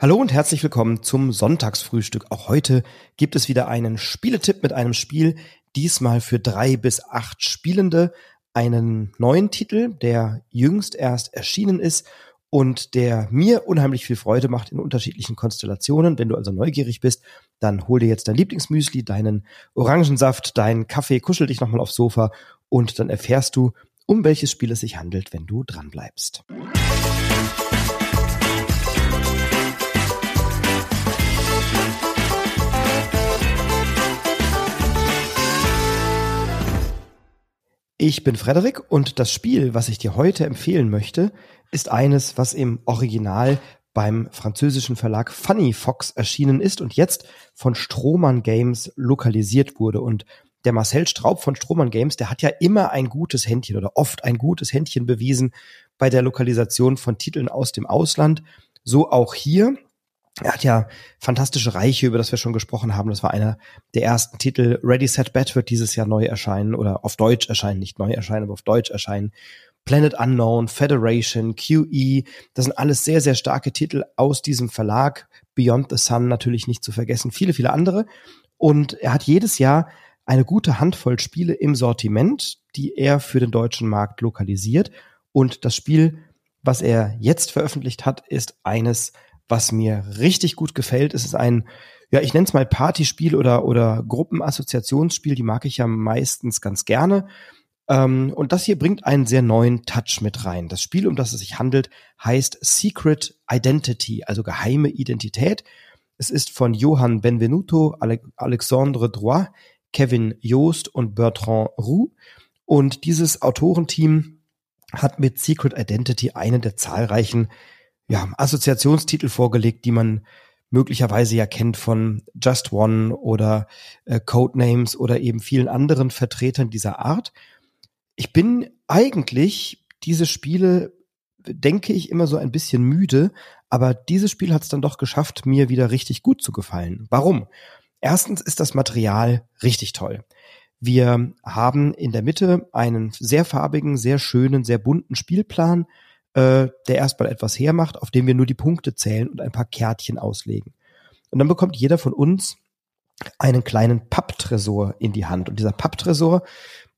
Hallo und herzlich willkommen zum Sonntagsfrühstück. Auch heute gibt es wieder einen Spieletipp mit einem Spiel, diesmal für drei bis acht Spielende, einen neuen Titel, der jüngst erst erschienen ist und der mir unheimlich viel Freude macht in unterschiedlichen Konstellationen. Wenn du also neugierig bist, dann hol dir jetzt dein Lieblingsmüsli, deinen Orangensaft, deinen Kaffee, kuschel dich nochmal aufs Sofa und dann erfährst du, um welches Spiel es sich handelt, wenn du dranbleibst. Ich bin Frederik und das Spiel, was ich dir heute empfehlen möchte, ist eines, was im Original beim französischen Verlag Funny Fox erschienen ist und jetzt von Strohmann Games lokalisiert wurde. Und der Marcel Straub von Strohmann Games, der hat ja immer ein gutes Händchen oder oft ein gutes Händchen bewiesen bei der Lokalisation von Titeln aus dem Ausland. So auch hier. Er hat ja fantastische Reiche, über das wir schon gesprochen haben. Das war einer der ersten Titel. Ready, Set, Bet wird dieses Jahr neu erscheinen oder auf Deutsch erscheinen, nicht neu erscheinen, aber auf Deutsch erscheinen. Planet Unknown, Federation, QE, das sind alles sehr, sehr starke Titel aus diesem Verlag. Beyond the Sun natürlich nicht zu vergessen. Viele, viele andere. Und er hat jedes Jahr eine gute Handvoll Spiele im Sortiment, die er für den deutschen Markt lokalisiert. Und das Spiel, was er jetzt veröffentlicht hat, ist eines, was mir richtig gut gefällt. Es ist ein, ja, ich nenne es mal Partyspiel oder, oder Gruppenassoziationsspiel. Die mag ich ja meistens ganz gerne. Ähm, und das hier bringt einen sehr neuen Touch mit rein. Das Spiel, um das es sich handelt, heißt Secret Identity, also geheime Identität. Es ist von Johann Benvenuto, Ale Alexandre Droit, Kevin Joost und Bertrand Roux. Und dieses Autorenteam hat mit Secret Identity einen der zahlreichen ja, Assoziationstitel vorgelegt, die man möglicherweise ja kennt von Just One oder äh, Codenames oder eben vielen anderen Vertretern dieser Art. Ich bin eigentlich diese Spiele, denke ich, immer so ein bisschen müde, aber dieses Spiel hat es dann doch geschafft, mir wieder richtig gut zu gefallen. Warum? Erstens ist das Material richtig toll. Wir haben in der Mitte einen sehr farbigen, sehr schönen, sehr bunten Spielplan äh, der erstmal etwas hermacht, auf dem wir nur die Punkte zählen und ein paar Kärtchen auslegen. Und dann bekommt jeder von uns einen kleinen Papptresor in die Hand. Und dieser Papptresor,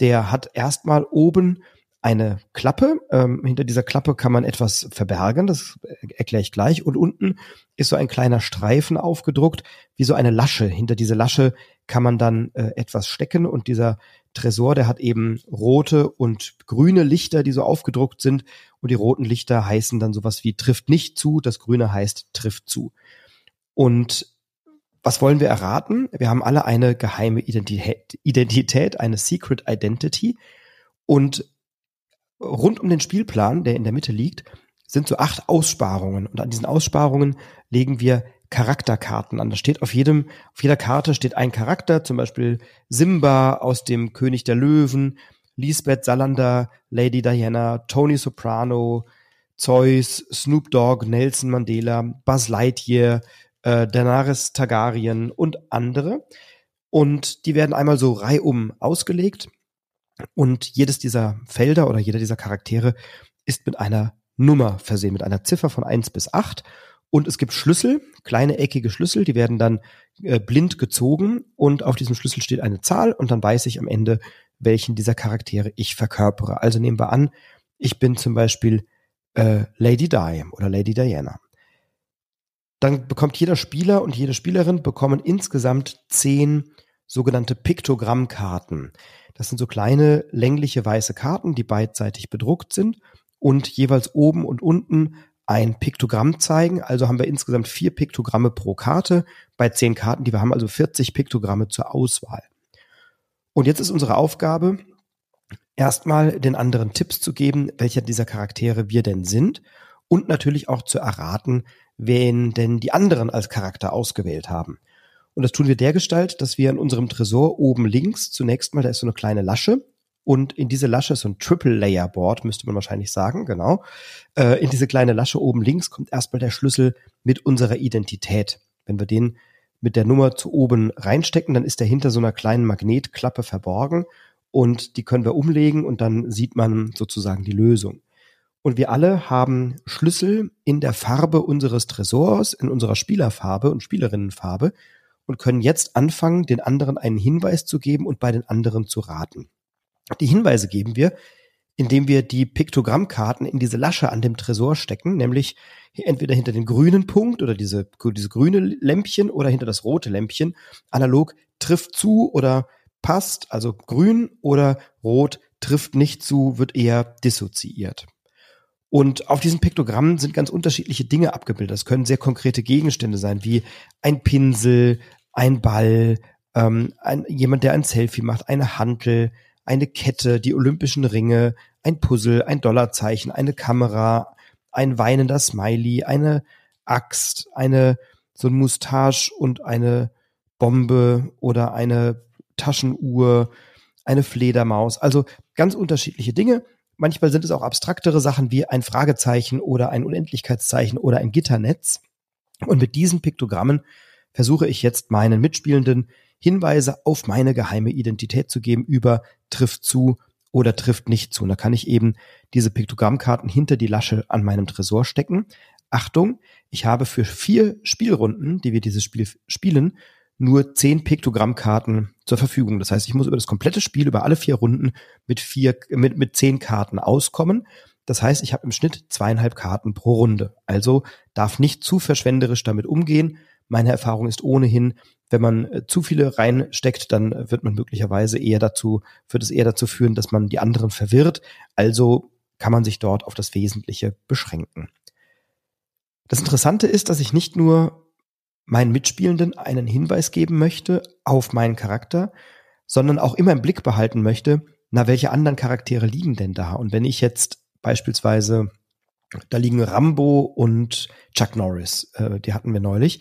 der hat erstmal oben eine Klappe. Ähm, hinter dieser Klappe kann man etwas verbergen, das erkläre ich gleich. Und unten ist so ein kleiner Streifen aufgedruckt, wie so eine Lasche. Hinter diese Lasche kann man dann äh, etwas stecken und dieser Tresor, der hat eben rote und grüne Lichter, die so aufgedruckt sind. Und die roten Lichter heißen dann sowas wie trifft nicht zu, das grüne heißt trifft zu. Und was wollen wir erraten? Wir haben alle eine geheime Identität, Identität, eine Secret Identity. Und rund um den Spielplan, der in der Mitte liegt, sind so acht Aussparungen. Und an diesen Aussparungen legen wir Charakterkarten an. Da steht auf jedem, auf jeder Karte steht ein Charakter, zum Beispiel Simba aus dem König der Löwen, Lisbeth Salander, Lady Diana, Tony Soprano, Zeus, Snoop Dogg, Nelson Mandela, Buzz Lightyear, äh, Daenerys Targaryen und andere. Und die werden einmal so reihum ausgelegt. Und jedes dieser Felder oder jeder dieser Charaktere ist mit einer Nummer versehen, mit einer Ziffer von eins bis acht und es gibt Schlüssel, kleine eckige Schlüssel, die werden dann äh, blind gezogen und auf diesem Schlüssel steht eine Zahl und dann weiß ich am Ende, welchen dieser Charaktere ich verkörpere. Also nehmen wir an, ich bin zum Beispiel äh, Lady Di oder Lady Diana. Dann bekommt jeder Spieler und jede Spielerin bekommen insgesamt zehn sogenannte Piktogrammkarten. Das sind so kleine längliche weiße Karten, die beidseitig bedruckt sind und jeweils oben und unten ein Piktogramm zeigen. Also haben wir insgesamt vier Piktogramme pro Karte bei zehn Karten, die wir haben, also 40 Piktogramme zur Auswahl. Und jetzt ist unsere Aufgabe, erstmal den anderen Tipps zu geben, welcher dieser Charaktere wir denn sind und natürlich auch zu erraten, wen denn die anderen als Charakter ausgewählt haben. Und das tun wir dergestalt, dass wir in unserem Tresor oben links zunächst mal, da ist so eine kleine Lasche, und in diese Lasche, so ein Triple-Layer-Board, müsste man wahrscheinlich sagen, genau. Äh, in diese kleine Lasche oben links kommt erstmal der Schlüssel mit unserer Identität. Wenn wir den mit der Nummer zu oben reinstecken, dann ist der hinter so einer kleinen Magnetklappe verborgen und die können wir umlegen und dann sieht man sozusagen die Lösung. Und wir alle haben Schlüssel in der Farbe unseres Tresors, in unserer Spielerfarbe und Spielerinnenfarbe und können jetzt anfangen, den anderen einen Hinweis zu geben und bei den anderen zu raten. Die Hinweise geben wir, indem wir die Piktogrammkarten in diese Lasche an dem Tresor stecken, nämlich entweder hinter den grünen Punkt oder diese, diese grüne Lämpchen oder hinter das rote Lämpchen. Analog trifft zu oder passt, also grün oder rot trifft nicht zu, wird eher dissoziiert. Und auf diesen Piktogrammen sind ganz unterschiedliche Dinge abgebildet. Das können sehr konkrete Gegenstände sein, wie ein Pinsel, ein Ball, ähm, ein, jemand, der ein Selfie macht, eine Hantel, eine Kette, die olympischen Ringe, ein Puzzle, ein Dollarzeichen, eine Kamera, ein weinender Smiley, eine Axt, eine so ein Mustache und eine Bombe oder eine Taschenuhr, eine Fledermaus. Also ganz unterschiedliche Dinge. Manchmal sind es auch abstraktere Sachen wie ein Fragezeichen oder ein Unendlichkeitszeichen oder ein Gitternetz. Und mit diesen Piktogrammen versuche ich jetzt meinen Mitspielenden Hinweise auf meine geheime Identität zu geben über trifft zu oder trifft nicht zu. Und da kann ich eben diese Piktogrammkarten hinter die Lasche an meinem Tresor stecken. Achtung, ich habe für vier Spielrunden, die wir dieses Spiel spielen, nur zehn Piktogrammkarten zur Verfügung. Das heißt, ich muss über das komplette Spiel, über alle vier Runden mit vier, mit, mit zehn Karten auskommen. Das heißt, ich habe im Schnitt zweieinhalb Karten pro Runde. Also darf nicht zu verschwenderisch damit umgehen. Meine Erfahrung ist ohnehin, wenn man äh, zu viele reinsteckt, dann wird man möglicherweise eher dazu, wird es eher dazu führen, dass man die anderen verwirrt. Also kann man sich dort auf das Wesentliche beschränken. Das Interessante ist, dass ich nicht nur meinen Mitspielenden einen Hinweis geben möchte auf meinen Charakter, sondern auch immer im Blick behalten möchte, na, welche anderen Charaktere liegen denn da? Und wenn ich jetzt beispielsweise, da liegen Rambo und Chuck Norris, äh, die hatten wir neulich.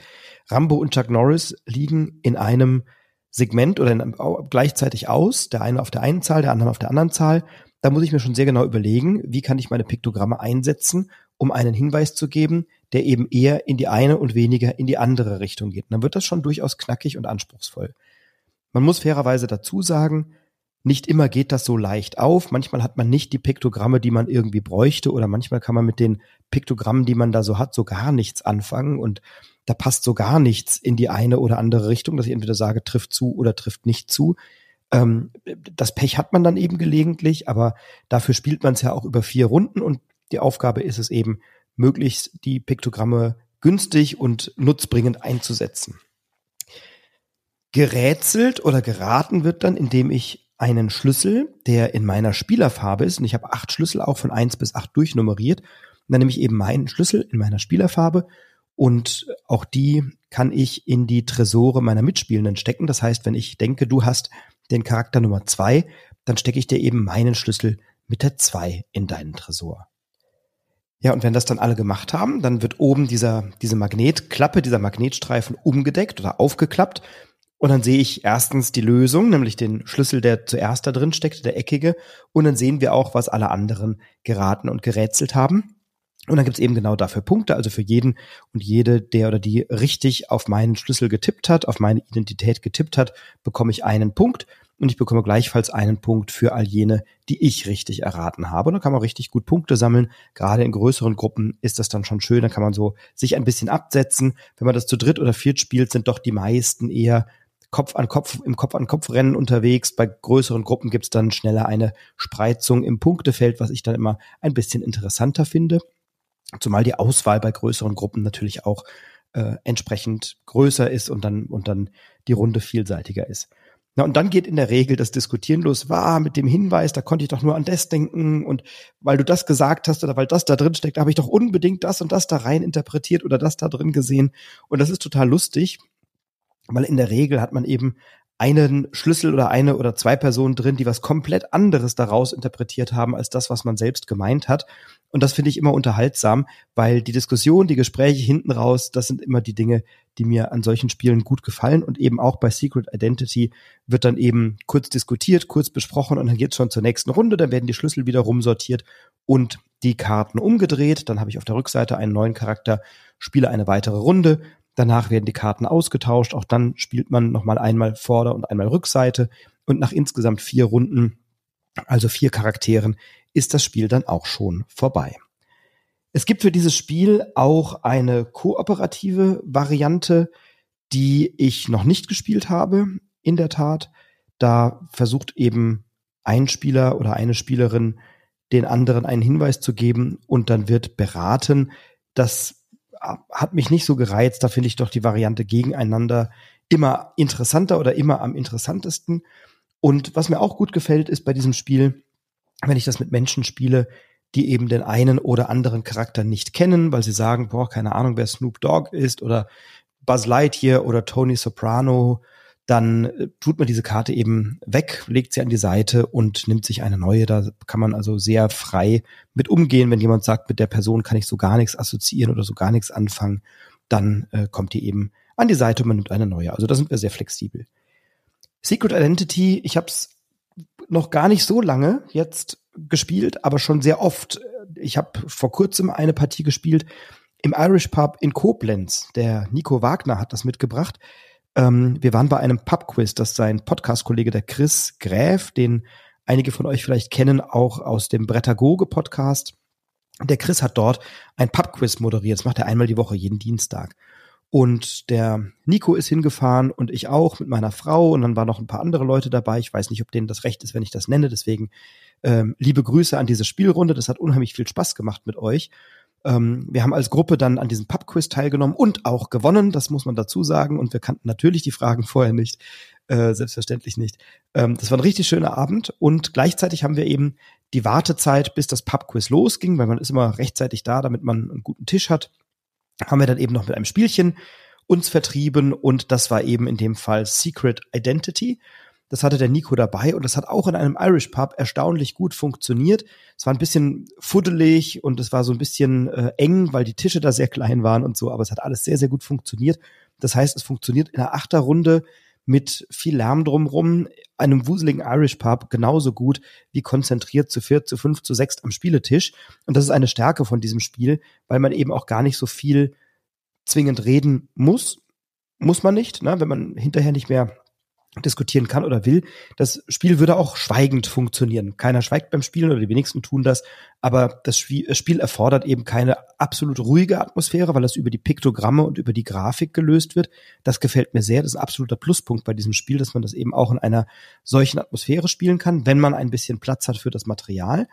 Rambo und Chuck Norris liegen in einem Segment oder in, gleichzeitig aus, der eine auf der einen Zahl, der andere auf der anderen Zahl. Da muss ich mir schon sehr genau überlegen, wie kann ich meine Piktogramme einsetzen, um einen Hinweis zu geben, der eben eher in die eine und weniger in die andere Richtung geht. Und dann wird das schon durchaus knackig und anspruchsvoll. Man muss fairerweise dazu sagen, nicht immer geht das so leicht auf. Manchmal hat man nicht die Piktogramme, die man irgendwie bräuchte, oder manchmal kann man mit den Piktogrammen, die man da so hat, so gar nichts anfangen und da passt so gar nichts in die eine oder andere Richtung, dass ich entweder sage, trifft zu oder trifft nicht zu. Ähm, das Pech hat man dann eben gelegentlich, aber dafür spielt man es ja auch über vier Runden und die Aufgabe ist es eben, möglichst die Piktogramme günstig und nutzbringend einzusetzen. Gerätselt oder geraten wird dann, indem ich einen Schlüssel, der in meiner Spielerfarbe ist, und ich habe acht Schlüssel auch von eins bis acht durchnummeriert, und dann nehme ich eben meinen Schlüssel in meiner Spielerfarbe und auch die kann ich in die Tresore meiner Mitspielenden stecken. Das heißt, wenn ich denke, du hast den Charakter Nummer zwei, dann stecke ich dir eben meinen Schlüssel mit der zwei in deinen Tresor. Ja, und wenn das dann alle gemacht haben, dann wird oben dieser, diese Magnetklappe, dieser Magnetstreifen umgedeckt oder aufgeklappt. Und dann sehe ich erstens die Lösung, nämlich den Schlüssel, der zuerst da drin steckt, der eckige. Und dann sehen wir auch, was alle anderen geraten und gerätselt haben. Und dann gibt es eben genau dafür Punkte, also für jeden und jede, der oder die richtig auf meinen Schlüssel getippt hat, auf meine Identität getippt hat, bekomme ich einen Punkt und ich bekomme gleichfalls einen Punkt für all jene, die ich richtig erraten habe. Und da kann man richtig gut Punkte sammeln. Gerade in größeren Gruppen ist das dann schon schön. Da kann man so sich ein bisschen absetzen. Wenn man das zu dritt oder viert spielt, sind doch die meisten eher Kopf an Kopf, im Kopf an Kopf Rennen unterwegs. Bei größeren Gruppen gibt es dann schneller eine Spreizung im Punktefeld, was ich dann immer ein bisschen interessanter finde. Zumal die Auswahl bei größeren Gruppen natürlich auch äh, entsprechend größer ist und dann, und dann die Runde vielseitiger ist. Na, und dann geht in der Regel das Diskutieren los, war mit dem Hinweis, da konnte ich doch nur an das denken und weil du das gesagt hast oder weil das da drin steckt, habe ich doch unbedingt das und das da rein interpretiert oder das da drin gesehen. Und das ist total lustig, weil in der Regel hat man eben einen Schlüssel oder eine oder zwei Personen drin, die was komplett anderes daraus interpretiert haben als das, was man selbst gemeint hat. Und das finde ich immer unterhaltsam, weil die Diskussion, die Gespräche hinten raus, das sind immer die Dinge, die mir an solchen Spielen gut gefallen. Und eben auch bei Secret Identity wird dann eben kurz diskutiert, kurz besprochen und dann geht's schon zur nächsten Runde. Dann werden die Schlüssel wieder rumsortiert und die Karten umgedreht. Dann habe ich auf der Rückseite einen neuen Charakter, spiele eine weitere Runde. Danach werden die Karten ausgetauscht. Auch dann spielt man nochmal einmal Vorder- und einmal Rückseite. Und nach insgesamt vier Runden, also vier Charakteren, ist das Spiel dann auch schon vorbei. Es gibt für dieses Spiel auch eine kooperative Variante, die ich noch nicht gespielt habe, in der Tat. Da versucht eben ein Spieler oder eine Spielerin den anderen einen Hinweis zu geben und dann wird beraten. Das hat mich nicht so gereizt. Da finde ich doch die Variante gegeneinander immer interessanter oder immer am interessantesten. Und was mir auch gut gefällt, ist bei diesem Spiel, wenn ich das mit Menschen spiele, die eben den einen oder anderen Charakter nicht kennen, weil sie sagen, boah, keine Ahnung, wer Snoop Dogg ist oder Buzz Lightyear oder Tony Soprano dann äh, tut man diese Karte eben weg, legt sie an die Seite und nimmt sich eine neue. Da kann man also sehr frei mit umgehen. Wenn jemand sagt, mit der Person kann ich so gar nichts assoziieren oder so gar nichts anfangen, dann äh, kommt die eben an die Seite und man nimmt eine neue. Also da sind wir sehr flexibel. Secret Identity, ich habe es noch gar nicht so lange jetzt gespielt, aber schon sehr oft. Ich habe vor kurzem eine Partie gespielt im Irish Pub in Koblenz. Der Nico Wagner hat das mitgebracht. Ähm, wir waren bei einem Pub-Quiz, das sein Podcast-Kollege, der Chris Gräf, den einige von euch vielleicht kennen, auch aus dem Brettagoge-Podcast. Der Chris hat dort ein Pub-Quiz moderiert. Das macht er einmal die Woche, jeden Dienstag. Und der Nico ist hingefahren und ich auch mit meiner Frau und dann waren noch ein paar andere Leute dabei. Ich weiß nicht, ob denen das recht ist, wenn ich das nenne. Deswegen ähm, liebe Grüße an diese Spielrunde. Das hat unheimlich viel Spaß gemacht mit euch. Ähm, wir haben als Gruppe dann an diesem Pub-Quiz teilgenommen und auch gewonnen, das muss man dazu sagen. Und wir kannten natürlich die Fragen vorher nicht, äh, selbstverständlich nicht. Ähm, das war ein richtig schöner Abend und gleichzeitig haben wir eben die Wartezeit, bis das Pub-Quiz losging, weil man ist immer rechtzeitig da, damit man einen guten Tisch hat, haben wir dann eben noch mit einem Spielchen uns vertrieben und das war eben in dem Fall Secret Identity. Das hatte der Nico dabei und das hat auch in einem Irish Pub erstaunlich gut funktioniert. Es war ein bisschen fuddelig und es war so ein bisschen äh, eng, weil die Tische da sehr klein waren und so, aber es hat alles sehr, sehr gut funktioniert. Das heißt, es funktioniert in einer Achterrunde mit viel Lärm drumrum, einem wuseligen Irish Pub genauso gut wie konzentriert zu vier, zu fünf, zu sechs am Spieletisch. Und das ist eine Stärke von diesem Spiel, weil man eben auch gar nicht so viel zwingend reden muss. Muss man nicht, ne? wenn man hinterher nicht mehr diskutieren kann oder will. Das Spiel würde auch schweigend funktionieren. Keiner schweigt beim Spielen oder die wenigsten tun das, aber das Spiel erfordert eben keine absolut ruhige Atmosphäre, weil das über die Piktogramme und über die Grafik gelöst wird. Das gefällt mir sehr. Das ist ein absoluter Pluspunkt bei diesem Spiel, dass man das eben auch in einer solchen Atmosphäre spielen kann, wenn man ein bisschen Platz hat für das Material.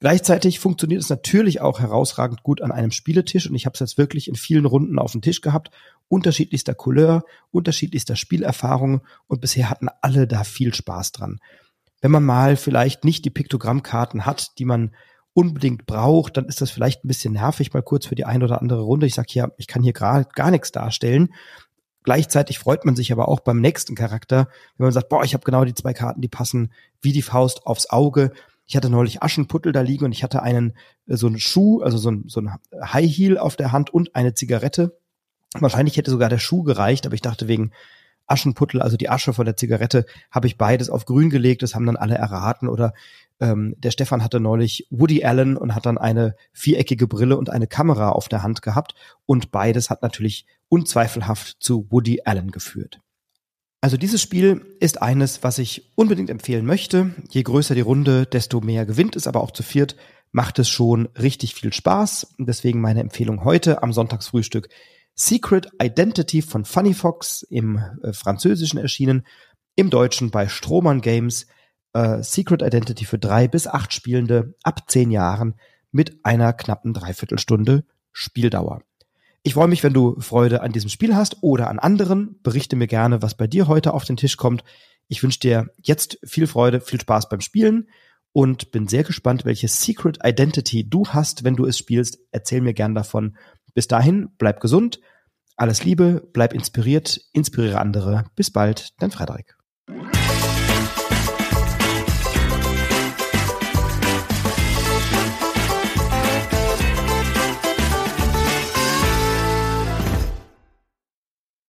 Gleichzeitig funktioniert es natürlich auch herausragend gut an einem Spieletisch und ich habe es jetzt wirklich in vielen Runden auf dem Tisch gehabt, unterschiedlichster Couleur, unterschiedlichster Spielerfahrung und bisher hatten alle da viel Spaß dran. Wenn man mal vielleicht nicht die Piktogrammkarten hat, die man unbedingt braucht, dann ist das vielleicht ein bisschen nervig mal kurz für die eine oder andere Runde. Ich sage ja, ich kann hier gar, gar nichts darstellen. Gleichzeitig freut man sich aber auch beim nächsten Charakter, wenn man sagt, boah, ich habe genau die zwei Karten, die passen wie die Faust aufs Auge. Ich hatte neulich Aschenputtel da liegen und ich hatte einen, äh, so einen Schuh, also so ein, so ein High Heel auf der Hand und eine Zigarette. Wahrscheinlich hätte sogar der Schuh gereicht, aber ich dachte wegen Aschenputtel, also die Asche von der Zigarette, habe ich beides auf grün gelegt. Das haben dann alle erraten. Oder ähm, der Stefan hatte neulich Woody Allen und hat dann eine viereckige Brille und eine Kamera auf der Hand gehabt. Und beides hat natürlich unzweifelhaft zu Woody Allen geführt. Also dieses Spiel ist eines, was ich unbedingt empfehlen möchte. Je größer die Runde, desto mehr gewinnt es, aber auch zu viert macht es schon richtig viel Spaß. Deswegen meine Empfehlung heute am Sonntagsfrühstück Secret Identity von Funny Fox im äh, Französischen erschienen, im Deutschen bei Strohmann Games. Äh, Secret Identity für drei bis acht Spielende ab zehn Jahren mit einer knappen Dreiviertelstunde Spieldauer. Ich freue mich, wenn du Freude an diesem Spiel hast oder an anderen. Berichte mir gerne, was bei dir heute auf den Tisch kommt. Ich wünsche dir jetzt viel Freude, viel Spaß beim Spielen und bin sehr gespannt, welche Secret Identity du hast, wenn du es spielst. Erzähl mir gern davon. Bis dahin, bleib gesund. Alles Liebe, bleib inspiriert, inspiriere andere. Bis bald, dein Frederik.